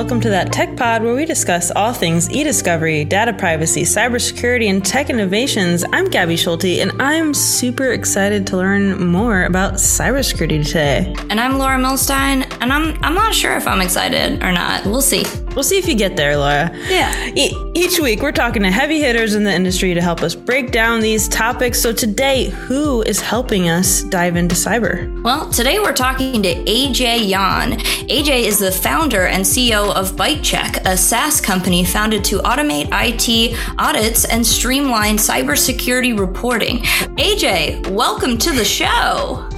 welcome to that Tech Pod where we discuss all things e discovery, data privacy, cybersecurity, and tech innovations. I'm Gabi Schulte, and I'm super excited to learn more about cybersecurity today. And I'm Laura Milstein, and I'm I'm not sure if I'm excited or not. We'll see. We'll see if you get there, Laura. Yeah. E- each week, we're talking to heavy hitters in the industry to help us break down these topics. So today, who is helping us dive into cyber? Well, today we're talking to AJ Yawn. AJ is the founder and CEO of ByteChek, a SaaS company founded to automate IT audits and streamline cybersecurity reporting. AJ, welcome to the show.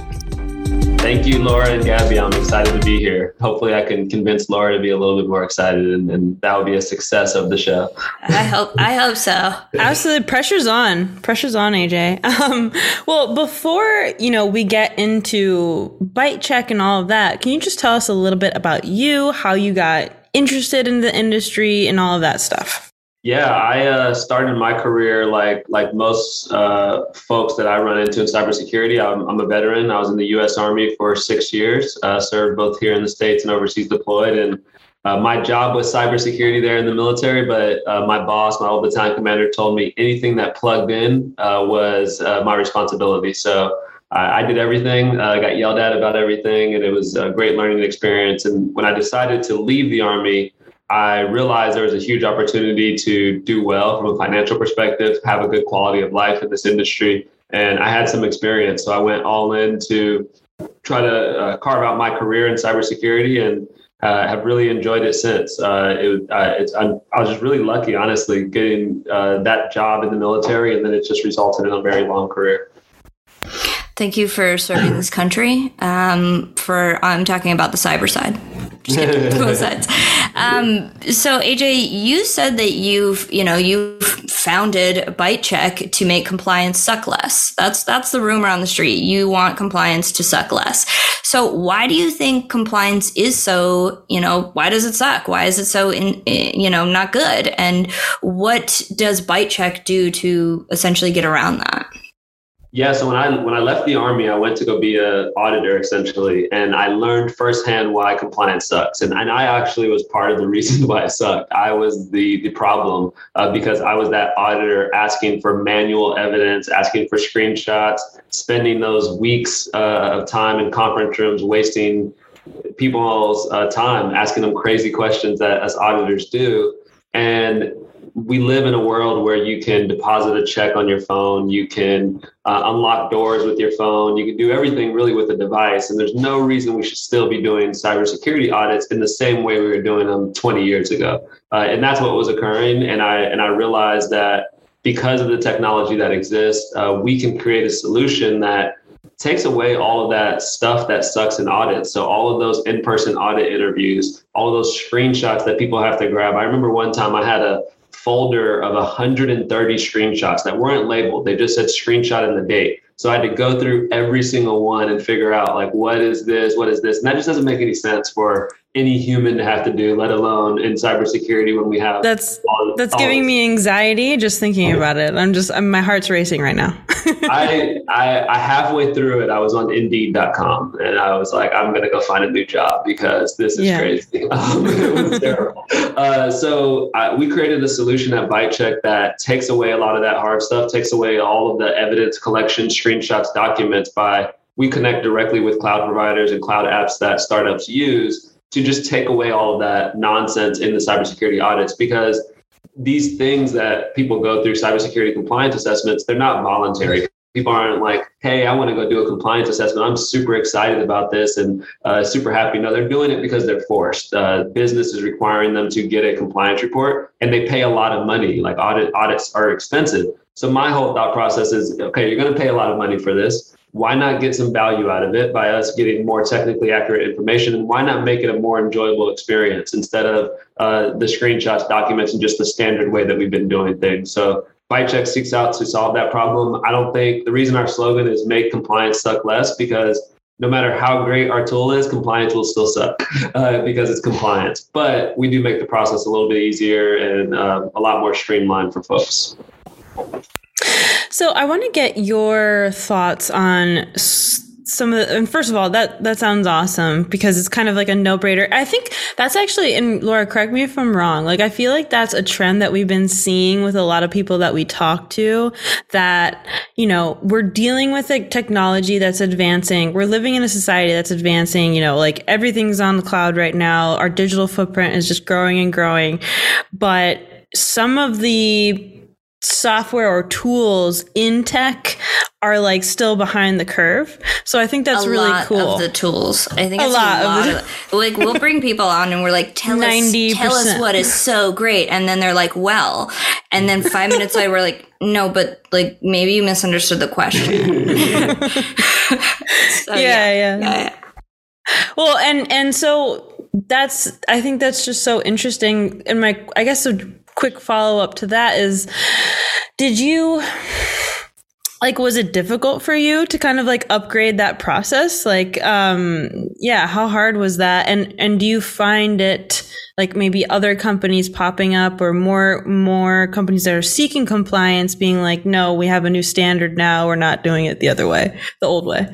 Thank you, Laura and Gabi. I'm excited to be here. Hopefully, I can convince Laura to be a little bit more excited, and, and that will be a success of the show. I hope. I hope so. Absolutely, pressure's on. Pressure's on, AJ. Um, well, before you know we get into ByteChek and all of that, can you just tell us a little bit about you, how you got interested in the industry, and all of that stuff? Yeah, I uh, started my career like like most uh, folks that I run into in cybersecurity. I'm, I'm, a veteran. I was in the U.S. Army for six years. Uh, served both here in the states and overseas deployed. And uh, my job was cybersecurity there in the military. But uh, my boss, my old battalion commander, told me anything that plugged in uh, was my responsibility. So I did everything. I got yelled at about everything, and it was a great learning experience. And when I decided to leave the Army. I realized there was a huge opportunity to do well from a financial perspective, have a good quality of life in this industry. And I had some experience. So I went all in to try to uh, carve out my career in cybersecurity and uh, have really enjoyed it since. Uh, it, uh, i was just really lucky, honestly, getting uh, that job in the military. And then it just resulted in a very long career. Thank you for serving this country. Um, for I'm talking about the cyber side. both sides. Um, so AJ, you said that you've you know you've founded ByteChek to make compliance suck less. That's that's the rumor on the street. You want compliance to suck less. So why do you think compliance is so you know why does it suck? Why is it so in, you know not good? And what does ByteChek do to essentially get around that? Yeah, so when I when I left the army, I went to go be an auditor essentially, and I learned firsthand why compliance sucks. And, and I actually was part of the reason why it sucked. I was the the problem uh, because I was that auditor asking for manual evidence, asking for screenshots, spending those weeks uh, of time in conference rooms, wasting people's uh, time, asking them crazy questions that us auditors do, and we live in a world where you can deposit a check on your phone, you can uh, unlock doors with your phone, you can do everything really with a device. And there's no reason we should still be doing cybersecurity audits in the same way we were doing them 20 years ago. Uh, and that's what was occurring. And I and I realized that because of the technology that exists, uh, we can create a solution that takes away all of that stuff that sucks in audits. So all of those in-person audit interviews, all of those screenshots that people have to grab. I remember one time I had a folder of 130 screenshots that weren't labeled. They just said screenshot and the date. So I had to go through every single one and figure out like what is this, what is this, and that just doesn't make any sense for any human to have to do, let alone in cybersecurity when we have that's all, that's all giving me anxiety just thinking about it. I'm just I'm, my heart's racing right now. I, I I halfway through it, I was on Indeed.com and I was like, I'm gonna go find a new job because this is yeah. crazy. Um, it was terrible. Uh, so I, we created a solution at ByteChek that takes away a lot of that hard stuff, takes away all of the evidence collection, screenshots, documents by we connect directly with cloud providers and cloud apps that startups use to just take away all of that nonsense in the cybersecurity audits because these things that people go through cybersecurity compliance assessments they're not voluntary. People aren't like hey i want to go do a compliance assessment. I'm super excited about this and uh, super happy. No they're doing it because they're forced. Uh, business is requiring them to get a compliance report and they pay a lot of money. Like audit audits are expensive. So my whole thought process is okay you're going to pay a lot of money for this why not get some value out of it by us getting more technically accurate information? And why not make it a more enjoyable experience instead of uh, the screenshots documents and just the standard way that we've been doing things? So ByteChek seeks out to solve that problem. I don't think the reason our slogan is make compliance suck less because no matter how great our tool is compliance will still suck uh, because it's compliance. But we do make the process a little bit easier and uh, a lot more streamlined for folks so I want to get your thoughts on some of the, and first of all, that, that sounds awesome because it's kind of like a no brainer. I think that's actually, and Laura, correct me if I'm wrong. Like, I feel like that's a trend that we've been seeing with a lot of people that we talk to that, you know, we're dealing with a technology that's advancing. We're living in a society that's advancing, you know, like everything's on the cloud right now. Our digital footprint is just growing and growing. But some of the software or tools in tech are like still behind the curve. So I think that's a really lot cool. Of the tools, I think a lot, a lot of, of like we'll bring people on and we're like, tell 90%. us, tell us what is so great, and then they're like, well, and then five minutes later we're like, no, but like maybe you misunderstood the question. so, yeah, yeah. yeah. yeah. Well, and and so that's I think that's just so interesting. And my I guess a quick follow up to that is, did you? like was it difficult for you to kind of like upgrade that process? Like um yeah how hard was that? And and do you find it like maybe other companies popping up or more more companies that are seeking compliance being like no we have a new standard now. We're not doing it the other way the old way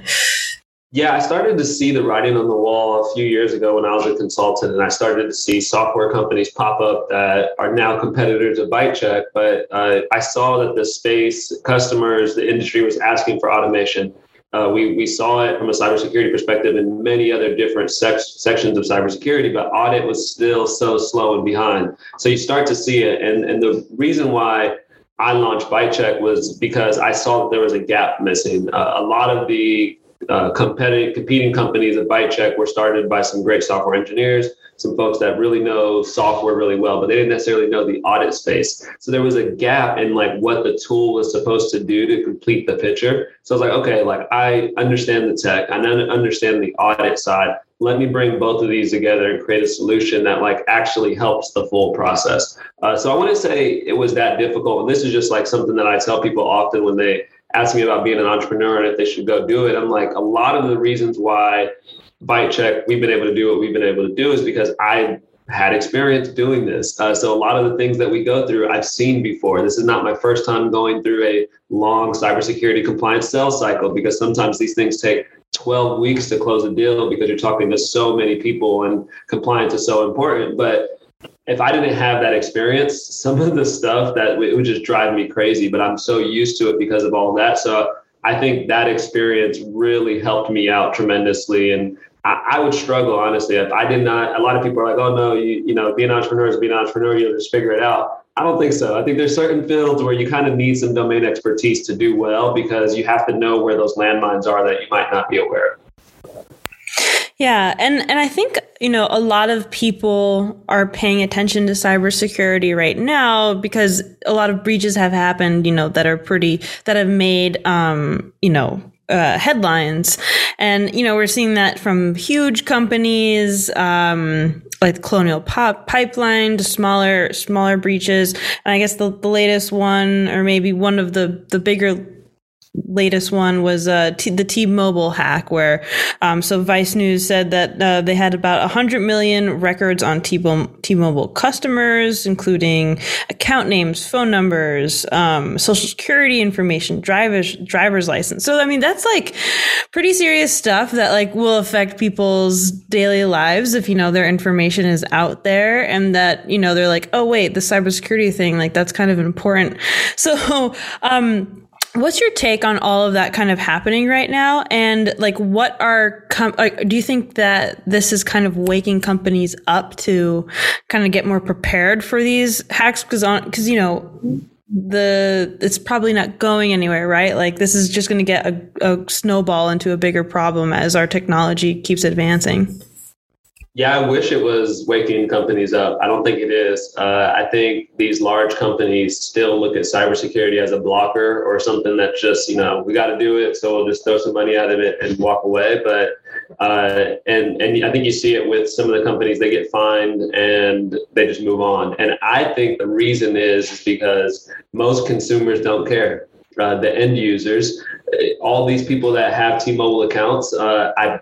yeah, I started to see the writing on the wall a few years ago when I was a consultant, and I started to see software companies pop up that are now competitors of ByteChek. But uh, I saw that the space, customers, the industry was asking for automation. Uh, we, we saw it from a cybersecurity perspective in many other different sec- sections of cybersecurity, but audit was still so slow and behind. So you start to see it. And, and the reason why I launched ByteChek was because I saw that there was a gap missing. Uh, a lot of the uh, competitive competing companies at ByteChek were started by some great software engineers, some folks that really know software really well, but they didn't necessarily know the audit space. So there was a gap in like what the tool was supposed to do to complete the picture. So I was like, okay, like I understand the tech, I understand the audit side. Let me bring both of these together and create a solution that like actually helps the full process. Uh, so I want to say it was that difficult, and this is just like something that I tell people often when they ask me about being an entrepreneur and if they should go do it. I'm like, a lot of the reasons why ByteChek, we've been able to do what we've been able to do is because I had experience doing this. Uh, so a lot of the things that we go through, I've seen before. This is not my first time going through a long cybersecurity compliance sales cycle because sometimes these things take 12 weeks to close a deal because you're talking to so many people and compliance is so important. But if I didn't have that experience, some of the stuff that would just drive me crazy. But I'm so used to it because of all that. So I think that experience really helped me out tremendously. And I, I, would struggle honestly if I did not. A lot of people are like, "Oh no, you you know, being an entrepreneur is being an entrepreneur. You'll just figure it out." I don't think so. I think there's certain fields where you kind of need some domain expertise to do well because you have to know where those landmines are that you might not be aware of. Yeah, and and I think you know a lot of people are paying attention to cybersecurity right now because a lot of breaches have happened. You know that are pretty that have made um, you know uh, headlines, and you know we're seeing that from huge companies um, like Colonial Pop Pipeline to smaller smaller breaches. And I guess the, the latest one, or maybe one of the the bigger latest one was uh, T- the T-Mobile hack, where um, so Vice News said that uh, they had about 100 million records on T-Mobile customers, including account names, phone numbers, um, social security information, driver's driver's license. So I mean, that's like pretty serious stuff that like will affect people's daily lives if you know their information is out there, and that you know they're like, oh wait, the cybersecurity thing, like that's kind of important. So. Um, What's your take on all of that kind of happening right now? And like, what are, com- do you think that this is kind of waking companies up to kind of get more prepared for these hacks? Because on, because, you know, the it's probably not going anywhere right like this is just going to get a, a snowball into a bigger problem as our technology keeps advancing yeah, I wish it was waking companies up. I don't think it is. Uh, I think these large companies still look at cybersecurity as a blocker or something that just, you know, we got to do it, so we'll just throw some money at it and walk away. But uh, and and I think you see it with some of the companies. They get fined and they just move on. And I think the reason is because most consumers don't care. Uh, the end users, all these people that have T-Mobile accounts, uh, I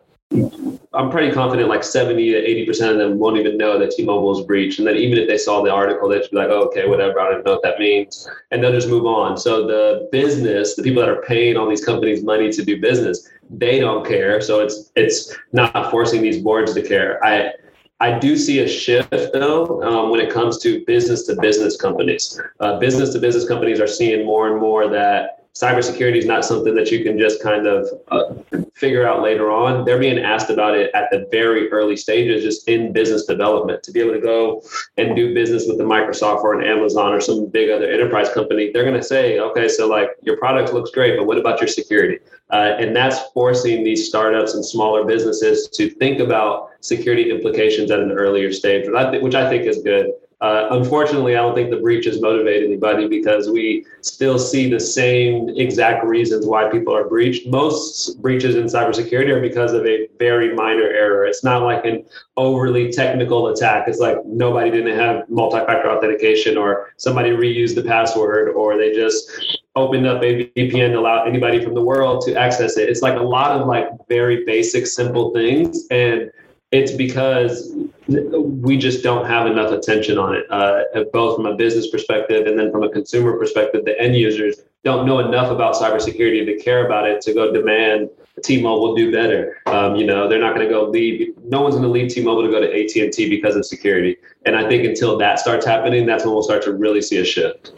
I'm pretty confident like 70 to 80 percent of them won't even know that T-Mobile is breached, and then even if they saw the article, they'd be like, oh, "Okay, whatever. I don't know what that means," and they'll just move on. So the business, the people that are paying all these companies money to do business, they don't care. So it's it's not forcing these boards to care. I I do see a shift though um, when it comes to business to business companies. Uh, business to business companies are seeing more and more that cybersecurity is not something that you can just kind of uh, figure out later on. They're being asked about it at the very early stages, just in business development. To be able to go and do business with the Microsoft or an Amazon or some big other enterprise company, they're going to say, okay, so like your product looks great, but what about your security? Uh, and that's forcing these startups and smaller businesses to think about security implications at an earlier stage, which I, which I think is good. Uh, unfortunately, I don't think the breach breaches motivate anybody because we still see the same exact reasons why people are breached. Most breaches in cybersecurity are because of a very minor error. It's not like an overly technical attack. It's like nobody didn't have multi-factor authentication or somebody reused the password or they just opened up a VPN to allow anybody from the world to access it. It's like a lot of like very basic, simple things. And it's because we just don't have enough attention on it, uh, both from a business perspective and then from a consumer perspective. The end users don't know enough about cybersecurity to care about it to go demand T-Mobile do better. Um, you know, they're not going to go lead. No one's going to lead T-Mobile to go to AT and T because of security. And I think until that starts happening, that's when we'll start to really see a shift.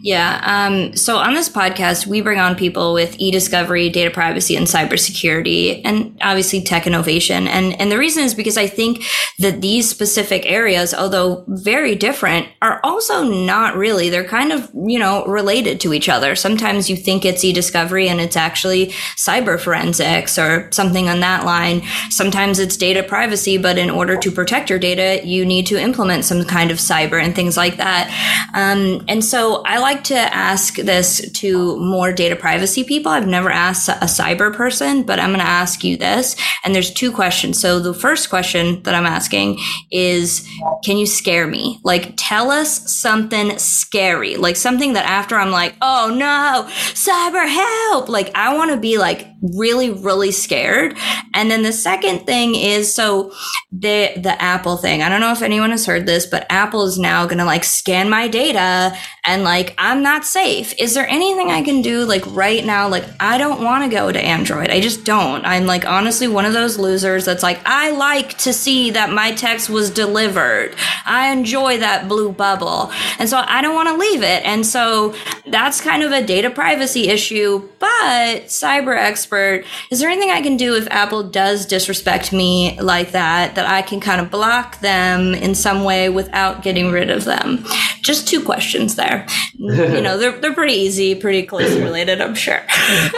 Yeah. Um, so on this podcast, we bring on people with e-discovery, data privacy, and cybersecurity, and obviously tech innovation. And and the reason is because I think that these specific areas, although very different, are also not really. They're kind of you know related to each other. Sometimes you think it's e-discovery, and it's actually cyber forensics or something on that line. Sometimes it's data privacy, but in order to protect your data, you need to implement some kind of cyber and things like that. Um, and so I like like to ask this to more data privacy people. I've never asked a cyber person, but I'm going to ask you this. And there's two questions. So the first question that I'm asking is, can you scare me? Like, tell us something scary, like something that after I'm like, oh no, cyber help. Like, I want to be like really, really scared. And then the second thing is, so the, the Apple thing, I don't know if anyone has heard this, but Apple is now going to like scan my data and like I'm not safe. Is there anything I can do like right now? Like I don't want to go to Android. I just don't. I'm like honestly one of those losers that's like I like to see that my text was delivered. I enjoy that blue bubble. And so I don't want to leave it. And so that's kind of a data privacy issue, but cyber expert, is there anything I can do if Apple does disrespect me like that that I can kind of block them in some way without getting rid of them? Just two questions there. You know, they're they're pretty easy, pretty closely related, I'm sure.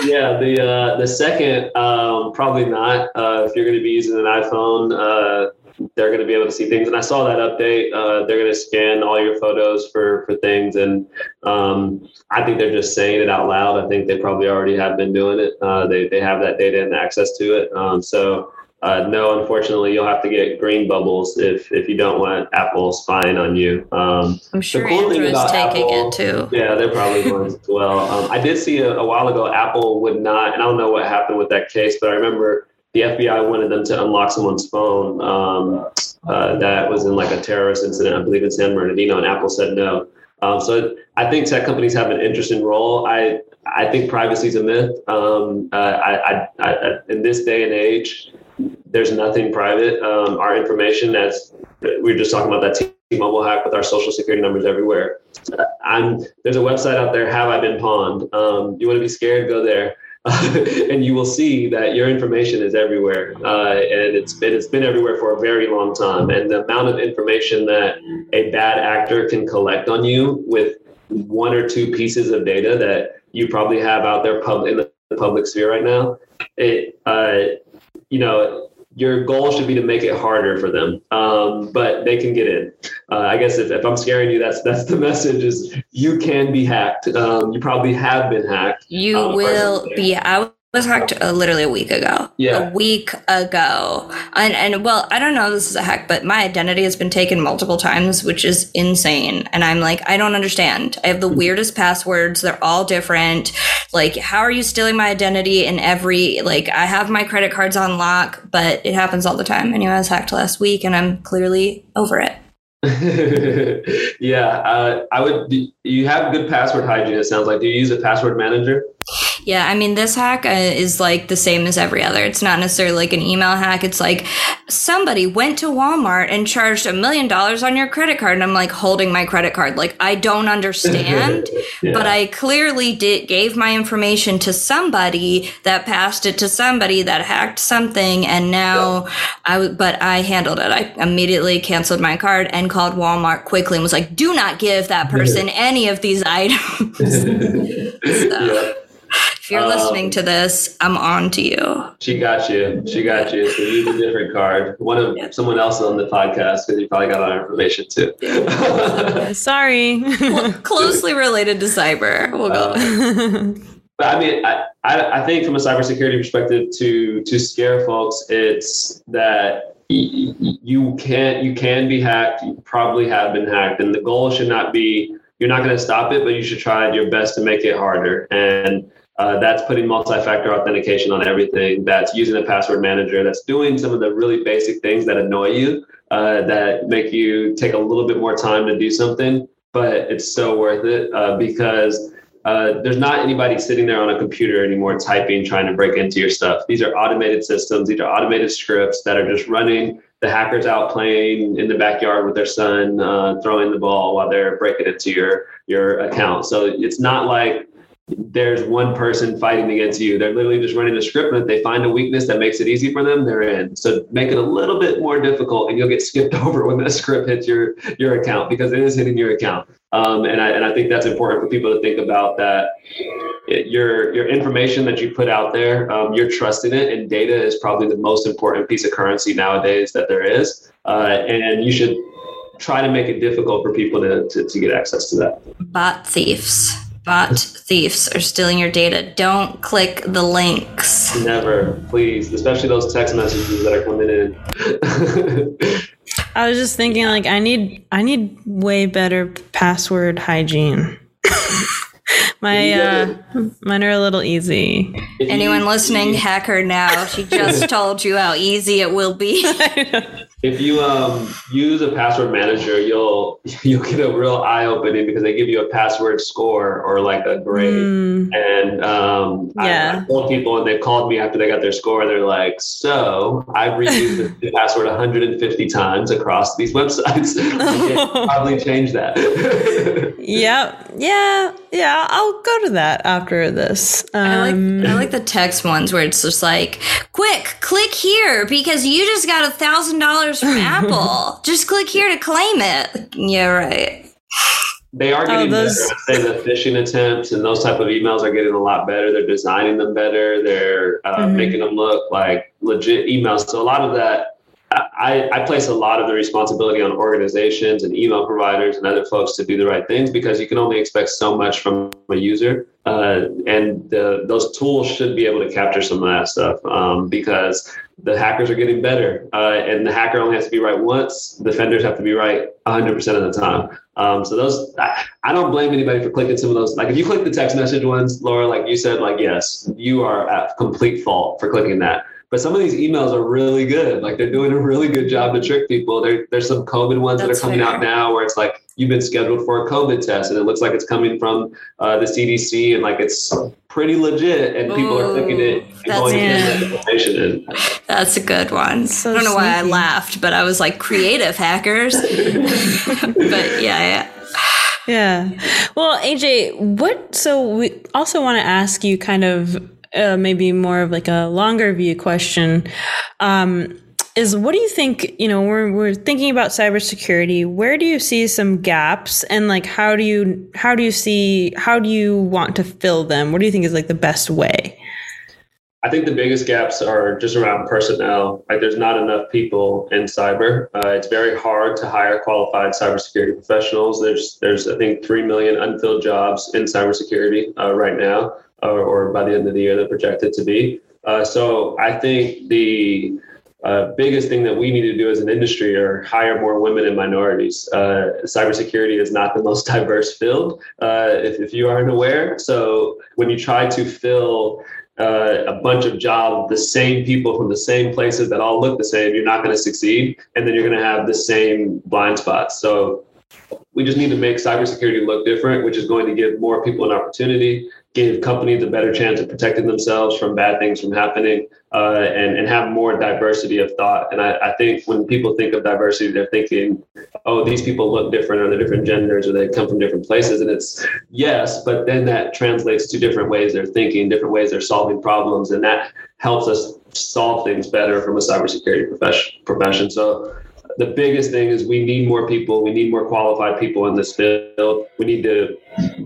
yeah, the uh, the second, um, probably not. Uh, if you're going to be using an iPhone, uh, they're going to be able to see things. And I saw that update. Uh, they're going to scan all your photos for for things, and um, I think they're just saying it out loud. I think they probably already have been doing it. Uh, they they have that data and access to it. Um, so uh, no, unfortunately, you'll have to get green bubbles if if you don't want Apple spying on you. Um, I'm sure cool Andrew's taking Apple, it too. Yeah, they're probably going as well. Um, I did see a, a, while ago Apple would not, and I don't know what happened with that case, but I remember the FBI wanted them to unlock someone's phone um, uh, that was in like a terrorist incident, I believe in San Bernardino, and Apple said no. Um, so I think tech companies have an interesting role. I I think privacy is a myth. Um, uh, I, I, I, in this day and age, there's nothing private. Um, our information—that's—we were just talking about that T-Mobile hack with our social security numbers everywhere. I'm, there's a website out there, Have I Been Pwned? Um, you want to be scared? Go there. and you will see that your information is everywhere, uh, and it's been it's been everywhere for a very long time. And the amount of information that a bad actor can collect on you with one or two pieces of data that you probably have out there pub- in the public sphere right now, it uh, you know, your goal should be to make it harder for them, um, but they can get in. Uh, I guess if, if I'm scaring you, that's that's the message: is you can be hacked. Um, you probably have been hacked. You um, will be. I was hacked uh, literally a week ago. Yeah. A week ago. And, and well, I don't know if this is a hack, but my identity has been taken multiple times, which is insane. And I'm like, I don't understand. I have the mm-hmm. weirdest passwords. They're all different. Like, how are you stealing my identity in every, like, I have my credit cards on lock, but it happens all the time. Anyway, I was hacked last week and I'm clearly over it. yeah, uh, I would. You have good password hygiene. It sounds like. Do you use a password manager? Yeah, I mean, this hack uh, is like the same as every other. It's not necessarily like an email hack. It's like somebody went to Walmart and charged a million dollars on your credit card. And I'm like holding my credit card. Like, I don't understand, yeah. but I clearly did, gave my information to somebody that passed it to somebody that hacked something. And now yeah. I, but I handled it. I immediately canceled my card and called Walmart quickly and was like, do not give that person any of these items. so. yeah if you're um, listening to this, I'm on to you. She got you. She got you. So use a different card. One of yeah. someone else on the podcast because you probably got our information too. Sorry. closely related to cyber. We'll go. Um, but I mean, I, I, I think from a cybersecurity perspective, to to scare folks, it's that you can't you can be hacked. You probably have been hacked, and the goal should not be you're not going to stop it, but you should try your best to make it harder. And uh, that's putting multi-factor authentication on everything. That's using a password manager. That's doing some of the really basic things that annoy you, uh, that make you take a little bit more time to do something. But it's so worth it uh, because uh, there's not anybody sitting there on a computer anymore typing, trying to break into your stuff. These are automated systems. These are automated scripts that are just running. The hackers out playing in the backyard with their son, uh, throwing the ball while they're breaking into your your account. So it's not like there's one person fighting against you. They're literally just running a script, and if they find a weakness that makes it easy for them, they're in. So make it a little bit more difficult, and you'll get skipped over when that script hits your your account because it is hitting your account. Um, and I and I think that's important for people to think about that. It, your your information that you put out there, um, you're trusting it, and data is probably the most important piece of currency nowadays that there is. Uh, and you should try to make it difficult for people to, to, to get access to that. Bot thieves bot thieves are stealing your data. Don't click the links. Never, please, especially those text messages that are coming in. I was just thinking like I need I need way better password hygiene. My uh, mine are a little easy. Anyone listening, hack her now. She just told you how easy it will be. If you um, use a password manager, you'll you'll get a real eye opening because they give you a password score or like a grade. Mm. And um, yeah. I, I told people, and they've called me after they got their score, and they're like, "So I've reused the password 150 times across these websites. probably change that." yep. Yeah. Yeah. I'll go to that after this. Um, I like um, I like the text ones where it's just like, "Quick, click here because you just got a thousand dollars." dollars from Apple. Just click here to claim it. Yeah, right. They are getting oh, those... better. I'd say the phishing attempts and those type of emails are getting a lot better. They're designing them better. They're uh, mm-hmm. making them look like legit emails. So a lot of that I, I, place a lot of the responsibility on organizations and email providers and other folks to do the right things because you can only expect so much from a user. Uh, and the, those tools should be able to capture some of that stuff um, because the hackers are getting better. Uh, and the hacker only has to be right once, defenders have to be right 100% of the time. Um, so those, I, don't blame anybody for clicking some of those. Like if you click the text message ones, Laura, like you said, like, yes, you are at complete fault for clicking that. But some of these emails are really good. Like they're doing a really good job to trick people. There, there's some COVID ones That's that are coming fair. out now where it's like you've been scheduled for a COVID test and it looks like it's coming from uh, the CDC and like it's pretty legit and people are clicking it and going yeah. information in. That's a good one. So I don't know sneaky. why I laughed, but I was like creative hackers. but yeah, yeah. Yeah. Well, AJ, what so we also want to ask you kind of uh, maybe more of like a longer view question um, is what do you think you know we're, we're thinking about cybersecurity where do you see some gaps and like how do you how do you see how do you want to fill them what do you think is like the best way I think the biggest gaps are just around personnel. Like, there's not enough people in cyber. Uh, it's very hard to hire qualified cybersecurity professionals. There's, there's I think, three million unfilled jobs in cybersecurity uh, right now or, by the end of the year they're projected to be. Uh, so I think the uh, biggest thing that we need to do as an industry are hire more women and minorities. Uh, cybersecurity is not the most diverse field, uh, if, if you aren't aware. So when you try to fill uh, a bunch of jobs, the same people from the same places that all look the same, you're not going to succeed. And then you're going to have the same blind spots. So we just need to make cybersecurity look different, which is going to give more people an opportunity, give companies a better chance of protecting themselves from bad things from happening, uh, and, and have more diversity of thought. And I, I, think when people think of diversity, they're thinking, oh, these people look different, or they're different genders, or they come from different places. And it's yes, but then that translates to different ways they're thinking, different ways they're solving problems, and that helps us solve things better from a cybersecurity profession. profession. So the biggest thing is we need more people. We need more qualified people in this field. We need to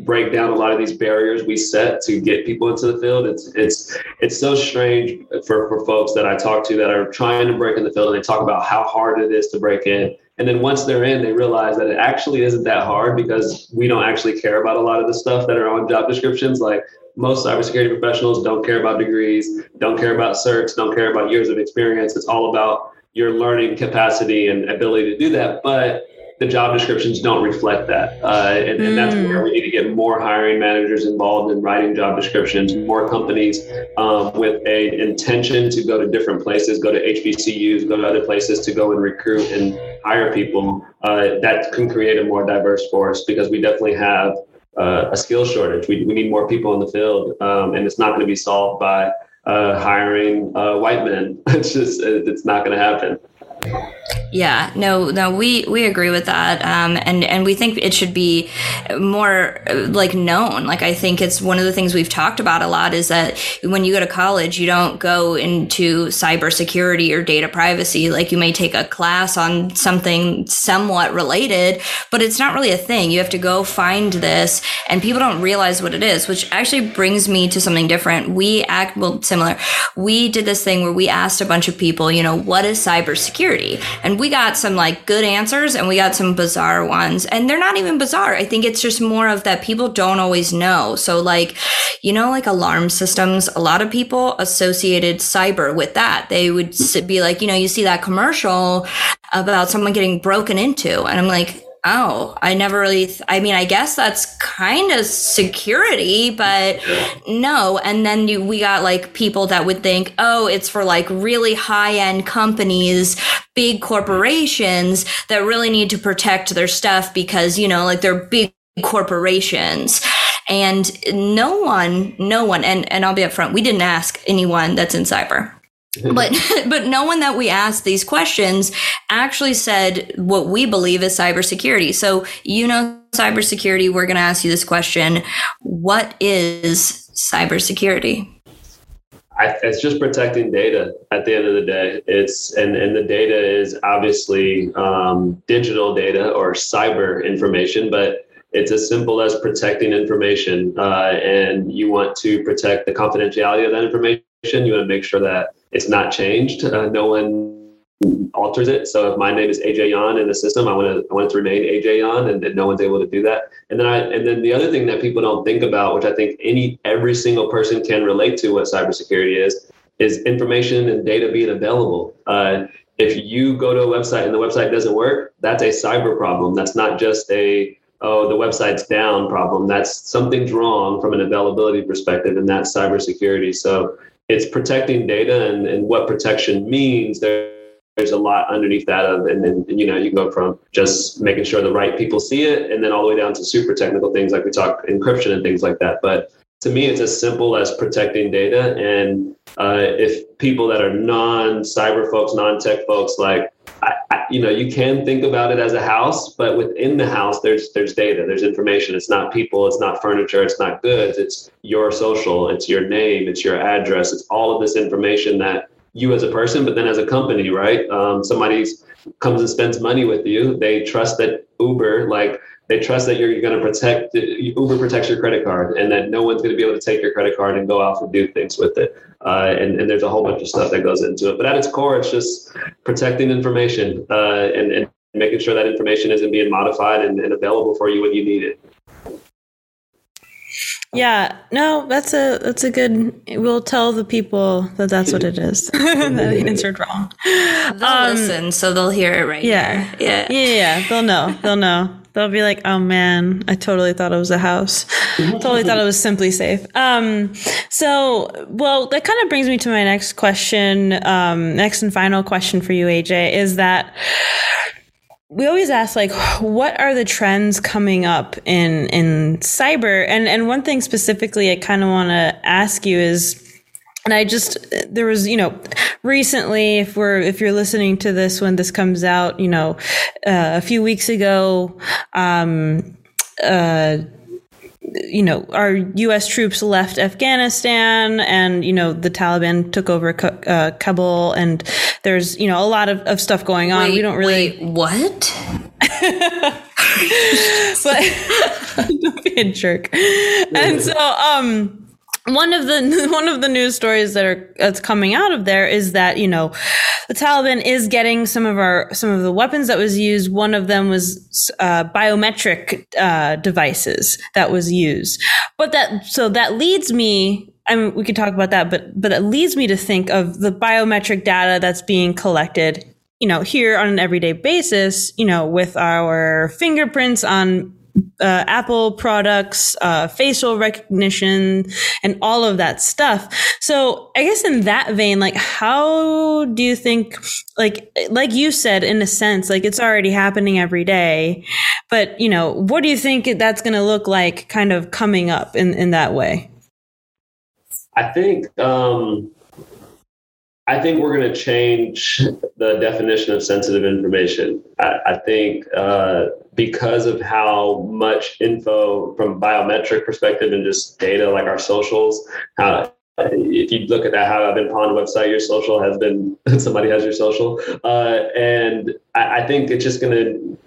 break down a lot of these barriers we set to get people into the field. It's it's it's so strange for, for folks that I talk to that are trying to break in the field and they talk about how hard it is to break in. And then once they're in, they realize that it actually isn't that hard because we don't actually care about a lot of the stuff that are on job descriptions. Like most cybersecurity professionals don't care about degrees, don't care about certs, don't care about years of experience. It's all about your learning capacity and ability to do that. But the job descriptions don't reflect that. Uh, and, and, that's where we need to get more hiring managers involved in writing job descriptions, more companies um, with a intention to go to different places, go to HBCUs, go to other places to go and recruit and hire people. Uh, that can create a more diverse force because we definitely have uh, a skill shortage. We, we need more people in the field, um, and it's not going to be solved by uh, hiring uh, white men. It's just it's not going to happen. Yeah, no, no, we we agree with that, um, and and we think it should be more like known. Like I think it's one of the things we've talked about a lot is that when you go to college, you don't go into cybersecurity or data privacy. Like you may take a class on something somewhat related, but it's not really a thing. You have to go find this, and people don't realize what it is. Which actually brings me to something different. We act well similar. We did this thing where we asked a bunch of people, you know, what is cybersecurity, and we got some like good answers and we got some bizarre ones. And they're not even bizarre. I think it's just more of that people don't always know. So like, you know, like alarm systems, a lot of people associated cyber with that. They would be like, you know, you see that commercial about someone getting broken into. And I'm like, Oh, I never really, th- I mean, I guess that's kind of security, but no. And then you, we got like people that would think, oh, it's for like really high end companies, big corporations that really need to protect their stuff because, you know, like they're big corporations. And no one, no one, and, and I'll be upfront, we didn't ask anyone that's in cyber but but no one that we asked these questions actually said what we believe is cybersecurity. So you know cybersecurity. We're going to ask you this question: What is cybersecurity? I, it's just protecting data at the end of the day. It's and and the data is obviously um, digital data or cyber information, but it's as simple as protecting information. Uh, and you want to protect the confidentiality of that information. You want to make sure that it's not changed. Uh, no one alters it. So if my name is AJ Yawn in the system, I want to I want it to remain AJ Yawn, and, and no one's able to do that. And then I and then the other thing that people don't think about, which I think any every single person can relate to what cybersecurity is, is information and data being available. Uh, if you go to a website and the website doesn't work, that's a cyber problem. That's not just a oh the website's down problem. That's something's wrong from an availability perspective, and that's cybersecurity. So it's protecting data and, and what protection means. There, there's a lot underneath that of, and then you know you can go from just making sure the right people see it, and then all the way down to super technical things like we talk encryption and things like that. But to me, it's as simple as protecting data. And uh, if people that are non-cyber folks, non-tech folks, like you know, you can think about it as a house, but within the house, there's there's data, there's information. It's not people, it's not furniture, it's not goods. It's your social, it's your name, it's your address, it's all of this information that you as a person, but then as a company, right? Um, somebody comes and spends money with you. They trust that Uber, like they trust that you're going to protect Uber protects your credit card and that no one's going to be able to take your credit card and go off and do things with it. Uh, and, and there's a whole bunch of stuff that goes into it. But at its core, it's just protecting information uh, and, and making sure that information isn't being modified and, and available for you when you need it. Yeah, no, that's a that's a good. We'll tell the people that that's what it is. that I answered wrong. They'll um, listen, so they'll hear it right. Yeah, here. yeah, yeah, yeah. They'll know. They'll know. They'll be like, "Oh man, I totally thought it was a house. totally thought it was SimpliSafe." Um, so, well, that kind of brings me to my next question. Um, next and final question for you, AJ, is that we always ask like what are the trends coming up in in cyber and and one thing specifically i kind of want to ask you is and I just there was you know recently if we're if you're listening to this when this comes out you know uh, a few weeks ago um uh you know, our U.S. troops left Afghanistan, and you know the Taliban took over uh, Kabul, and there's you know a lot of, of stuff going on. Wait, we don't really wait, what? but don't be a jerk. And so, um, one of the one of the news stories that are that's coming out of there is that you know the Taliban is getting some of our some of the weapons that was used. One of them was uh, biometric uh, devices that was used, but that so that leads me. I mean, we could talk about that, but but it leads me to think of the biometric data that's being collected. You know, here on an everyday basis. You know, with our fingerprints on uh, Apple products, uh, facial recognition, and all of that stuff. So I guess in that vein, like, how do you think, like, like you said, in a sense, like it's already happening every day, but you know, what do you think that's going to look like, kind of coming up in in that way? I think um, I think we're going to change the definition of sensitive information. I, I think uh, because of how much info from biometric perspective and just data like our socials, how if you look at that, how I've been on website, your social has been somebody has your social, uh, and I, I think it's just to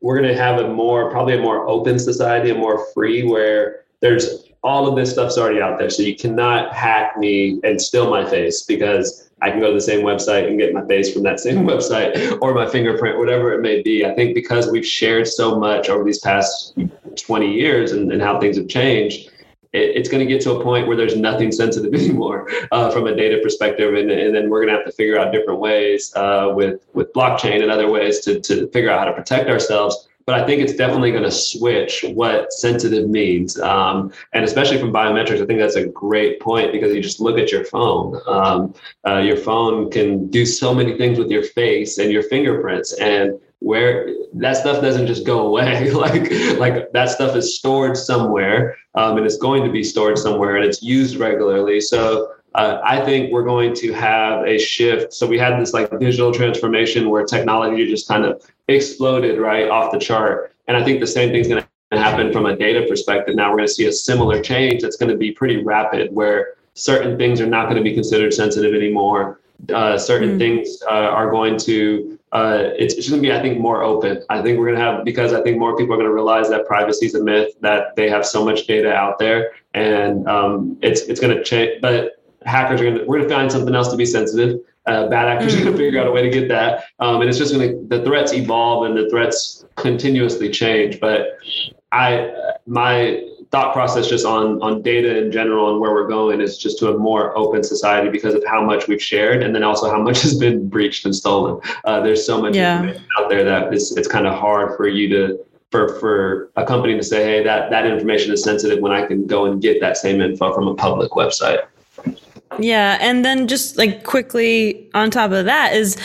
we're to have a more probably a more open society, a more free where there's all of this stuff's already out there. So you cannot hack me and steal my face because I can go to the same website and get my face from that same website or my fingerprint, whatever it may be. I think because we've shared so much over these past 20 years and, and how things have changed, it, it's going to get to a point where there's nothing sensitive anymore uh, from a data perspective. And, and then we're going to have to figure out different ways uh, with, with blockchain and other ways to, to figure out how to protect ourselves but I think it's definitely going to switch what sensitive means. Um, and especially from biometrics, I think that's a great point because you just look at your phone. Um, uh, your phone can do so many things with your face and your fingerprints. And where that stuff doesn't just go away like like that stuff is stored somewhere um, and it's going to be stored somewhere and it's used regularly so uh, I think we're going to have a shift. So we had this like digital transformation where technology just kind of exploded right off the chart. And I think the same thing's going to happen from a data perspective. Now we're going to see a similar change that's going to be pretty rapid where certain things are not going to be considered sensitive anymore. Uh, certain mm. things uh, are going to uh, it's, it's going to be, I think, more open. I think we're going to have because I think more people are going to realize that privacy is a myth, that they have so much data out there, and um, it's it's going to change. But hackers are going to, we're going to find something else to be sensitive. Uh, bad actors are going to figure out a way to get that. Um, and it's just going to, the threats evolve and the threats continuously change. But I, my thought process just on, on data in general and where we're going is just to a more open society because of how much we've shared and then also how much has been breached and stolen. Uh, there's so much yeah. information out there that it's, it's kind of hard for you to, for, for a company to say, hey, that, that information is sensitive when I can go and get that same info from a public website. Yeah. And then just like quickly on top of that is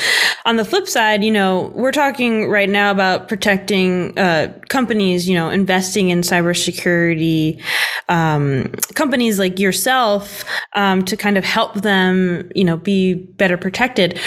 on the flip side, you know, we're talking right now about protecting uh, companies, you know, investing in cybersecurity, um, companies like yourself um, to kind of help them, you know, be better protected.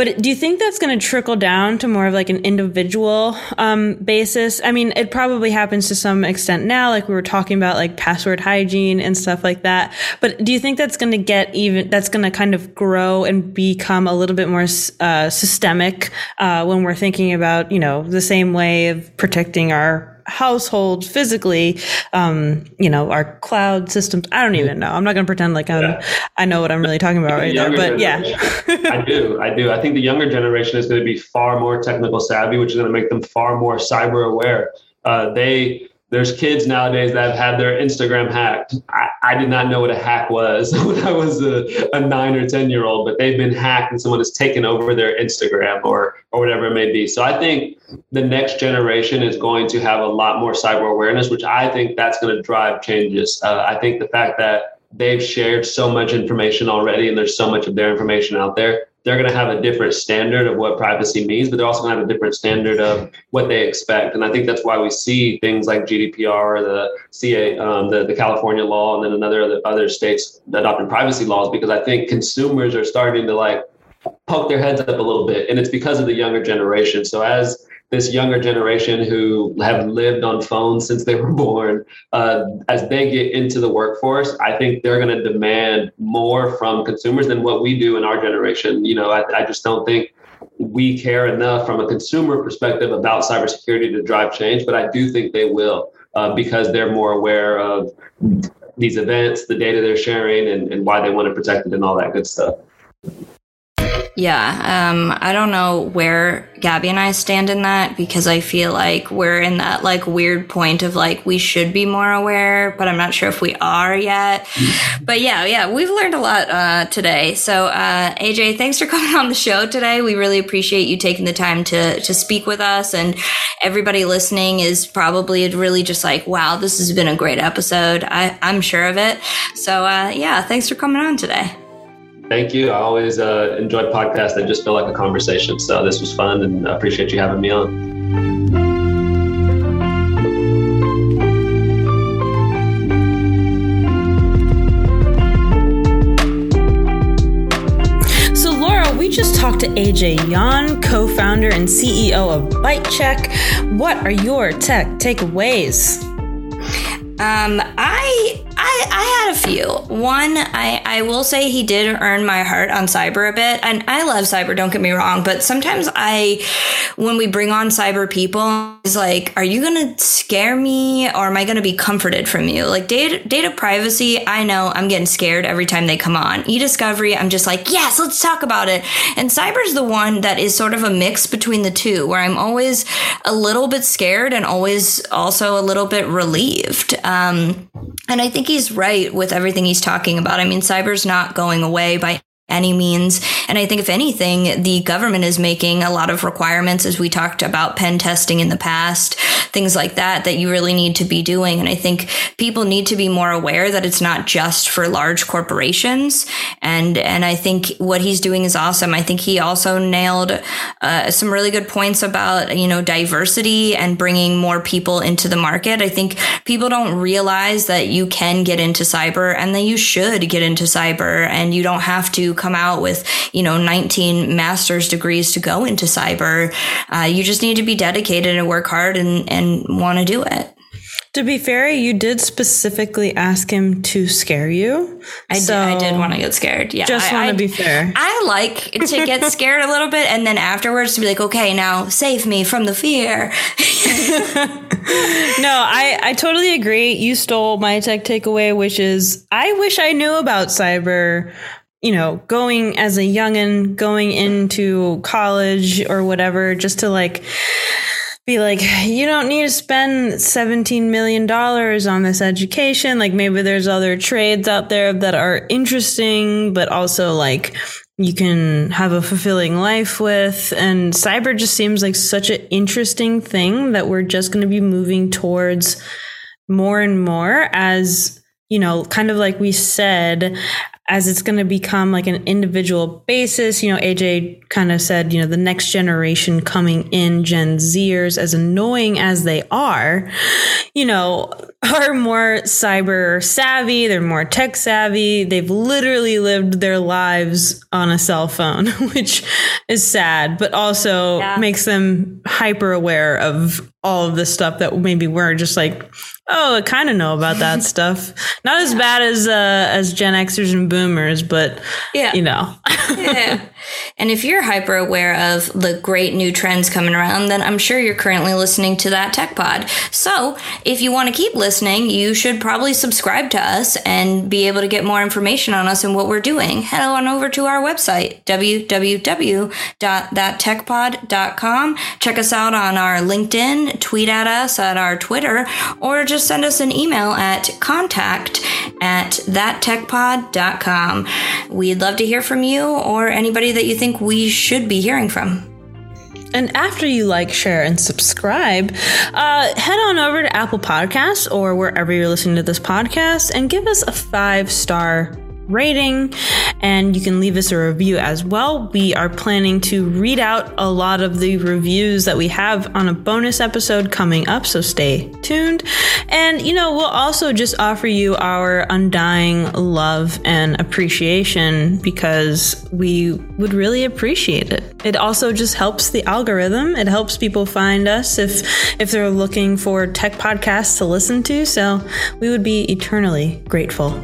But do you think that's going to trickle down to more of like an individual um, basis? I mean, it probably happens to some extent now, like we were talking about, like password hygiene and stuff like that. But do you think that's going to get even? That's going to kind of grow and become a little bit more uh, systemic uh, when we're thinking about, you know, the same way of protecting our household physically, um, you know, our cloud systems. I don't even know. I'm not going to pretend like I'm, yeah. I know what I'm really talking about right now, but yeah. I do. I do. I think the younger generation is going to be far more technical savvy, which is going to make them far more cyber aware. Uh, they, there's kids nowadays that have had their Instagram hacked. I, I did not know what a hack was when I was a, a, nine or 10 year old, but they've been hacked and someone has taken over their Instagram or, or whatever it may be. So I think the next generation is going to have a lot more cyber awareness, which I think that's going to drive changes. Uh, I think the fact that they've shared so much information already and there's so much of their information out there they're going to have a different standard of what privacy means, but they're also going to have a different standard of what they expect. And I think that's why we see things like GDPR, the CA, um, the, the California law, and then another other, other states adopting privacy laws, because I think consumers are starting to like poke their heads up a little bit. And it's because of the younger generation. So as this younger generation who have lived on phones since they were born, uh, as they get into the workforce, I think they're going to demand more from consumers than what we do in our generation. You know, I, I just don't think we care enough from a consumer perspective about cybersecurity to drive change, but I do think they will uh, because they're more aware of these events, the data they're sharing, and, and why they want to protect it and all that good stuff. Yeah, um, I don't know where Gabi and I stand in that because I feel like we're in that like weird point of like we should be more aware, but I'm not sure if we are yet. but yeah, yeah, we've learned a lot uh, today. So uh, AJ, thanks for coming on the show today. We really appreciate you taking the time to to speak with us, and everybody listening is probably really just like, wow, this has been a great episode. I, I'm sure of it. So uh, yeah, thanks for coming on today. Thank you. I always uh, enjoy podcasts that just feel like a conversation. So this was fun and I appreciate you having me on. So, Laura, we just talked to AJ Yawn, co founder and CEO of ByteChek. What are your tech takeaways? Um, I I, I had a few. One, I, I will say he did earn my heart on cyber a bit. And I love cyber, don't get me wrong. But sometimes I, when we bring on cyber people, it's like, are you going to scare me or am I going to be comforted from you? Like data, data privacy, I know I'm getting scared every time they come on. E-discovery, I'm just like, yes, let's talk about it. And cyber's the one that is sort of a mix between the two where I'm always a little bit scared and always also a little bit relieved. Um, and I think he's right with everything he's talking about. I mean, cyber's not going away by any means. And I think if anything, the government is making a lot of requirements as we talked about pen testing in the past, things like that, that you really need to be doing. And I think people need to be more aware that it's not just for large corporations. And, and I think what he's doing is awesome. I think he also nailed uh, some really good points about, you know, diversity and bringing more people into the market. I think people don't realize that you can get into cyber and that you should get into cyber and you don't have to come out with, you know, 19 master's degrees to go into cyber. Uh, you just need to be dedicated and work hard and, and want to do it. To be fair, you did specifically ask him to scare you. I so did. I did want to get scared. Yeah, just want to be fair. I like to get scared a little bit, and then afterwards to be like, okay, now save me from the fear. no, I I totally agree. You stole my tech takeaway, which is I wish I knew about cyber you know, going as a youngin, going into college or whatever, just to like be like, you don't need to spend $17 million on this education. Like maybe there's other trades out there that are interesting, but also like you can have a fulfilling life with. And cyber just seems like such an interesting thing that we're just going to be moving towards more and more as, you know, kind of like we said, as it's going to become like an individual basis. You know, AJ kind of said, you know, the next generation coming in, Gen Zers, as annoying as they are, you know, are more cyber savvy. They're more tech savvy. They've literally lived their lives on a cell phone, which is sad, but also yeah. makes them hyper aware of all of the stuff that maybe we're just like, oh, I kind of know about that stuff. Not as bad as uh, as Gen Xers and Boomers, but yeah, you know. yeah. And if you're hyper aware of the great new trends coming around, then I'm sure you're currently listening to that Tech Pod. So if you want to keep listening, you should probably subscribe to us and be able to get more information on us and what we're doing. Head on over to our website, www.thattechpod.com. Check us out on our LinkedIn, tweet at us at our Twitter, or just send us an email at contact at thattechpod.com. We'd love to hear from you or anybody that you think we should be hearing from. And after you like, share, and subscribe, uh, head on over to Apple Podcasts or wherever you're listening to this podcast and give us a five star rating and you can leave us a review as well. We are planning to read out a lot of the reviews that we have on a bonus episode coming up, so stay tuned. And, you know, we'll also just offer you our undying love and appreciation because we would really appreciate it. It also just helps the algorithm. It helps people find us if if they're looking for tech podcasts to listen to. So we would be eternally grateful